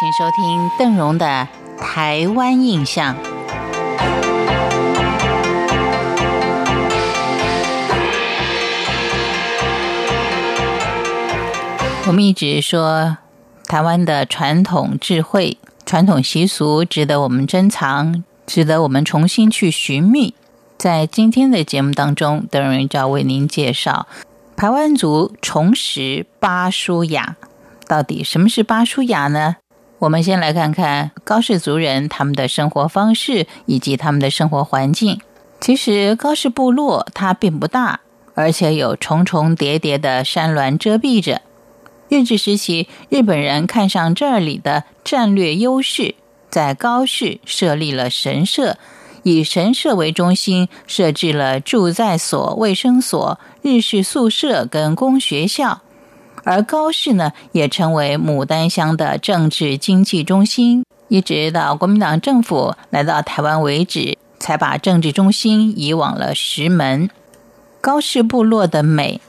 请收听邓荣的《台湾印象》。我们一直说，台湾的传统智慧、传统习俗值得我们珍藏，值得我们重新去寻觅。在今天的节目当中，邓荣就要为您介绍台湾族重拾巴舒雅。到底什么是巴舒雅呢？我们先来看看高氏族人他们的生活方式以及他们的生活环境。其实高氏部落它并不大，而且有重重叠叠的山峦遮蔽着。日治时期，日本人看上这里的战略优势，在高氏设立了神社，以神社为中心设置了住在所、卫生所、日式宿舍跟公学校。而高市呢，也成为牡丹乡的政治经济中心，一直到国民党政府来到台湾为止，才把政治中心移往了石门。高氏部落的美，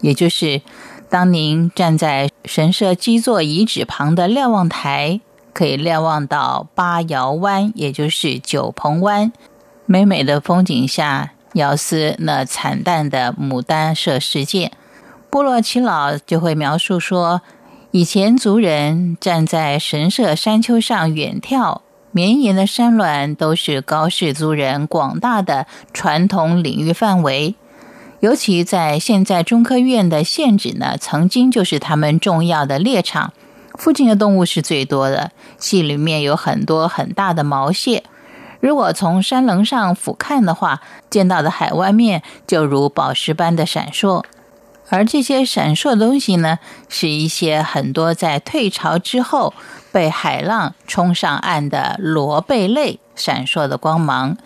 也就是当您站在神社基座遗址旁的瞭望台，可以瞭望到八窑湾，也就是九鹏湾，美美的风景下，遥思那惨淡的牡丹社事件。部落耆老就会描述说，以前族人站在神社山丘上远眺，绵延的山峦都是高氏族人广大的传统领域范围。尤其在现在中科院的县址呢，曾经就是他们重要的猎场，附近的动物是最多的，戏里面有很多很大的毛蟹。如果从山棱上俯瞰的话，见到的海湾面就如宝石般的闪烁。而这些闪烁的东西呢，是一些很多在退潮之后被海浪冲上岸的螺贝类闪烁的光芒，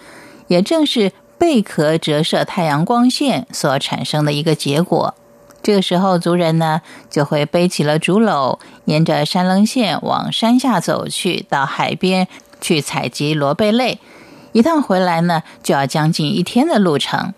也正是贝壳折射太阳光线所产生的一个结果。这个时候，族人呢就会背起了竹篓，沿着山棱线往山下走去，到海边去采集螺贝类。一趟回来呢，就要将近一天的路程。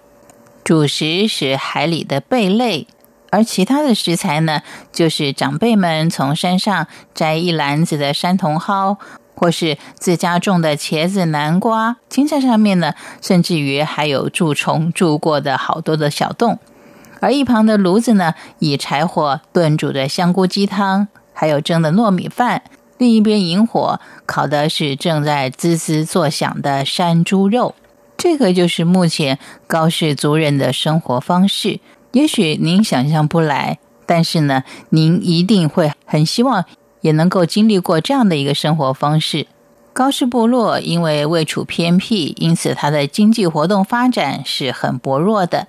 主食是海里的贝类，而其他的食材呢，就是长辈们从山上摘一篮子的山茼蒿，或是自家种的茄子、南瓜。青菜上面呢，甚至于还有蛀虫蛀过的好多的小洞。而一旁的炉子呢，以柴火炖煮的香菇鸡汤，还有蒸的糯米饭。另一边引火烤的是正在滋滋作响的山猪肉。这个就是目前高氏族人的生活方式。也许您想象不来，但是呢，您一定会很希望也能够经历过这样的一个生活方式。高氏部落因为位处偏僻，因此它的经济活动发展是很薄弱的。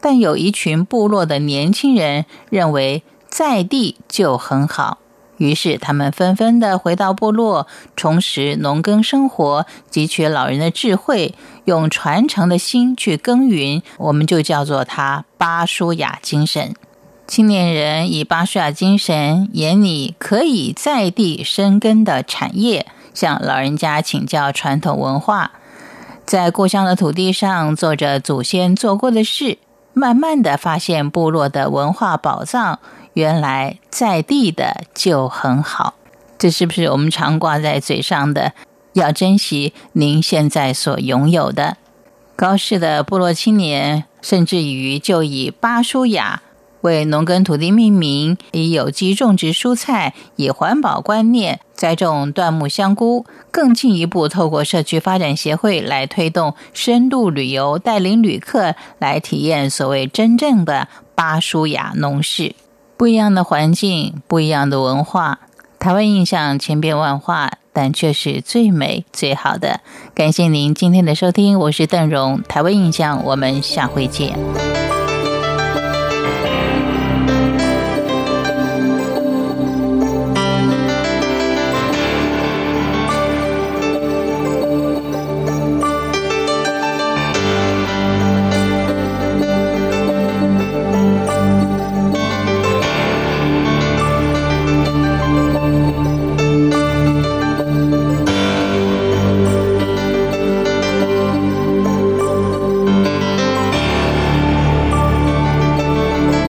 但有一群部落的年轻人认为在地就很好。于是，他们纷纷的回到部落，重拾农耕生活，汲取老人的智慧，用传承的心去耕耘。我们就叫做他巴舒雅精神。青年人以巴舒雅精神，眼里可以在地生根的产业，向老人家请教传统文化，在故乡的土地上做着祖先做过的事，慢慢的发现部落的文化宝藏。原来在地的就很好，这是不是我们常挂在嘴上的？要珍惜您现在所拥有的。高氏的部落青年，甚至于就以巴舒雅为农耕土地命名，以有机种植蔬菜，以环保观念栽种椴木香菇，更进一步透过社区发展协会来推动深度旅游，带领旅客来体验所谓真正的巴舒雅农事。不一样的环境，不一样的文化，台湾印象千变万化，但却是最美最好的。感谢您今天的收听，我是邓荣，台湾印象，我们下回见。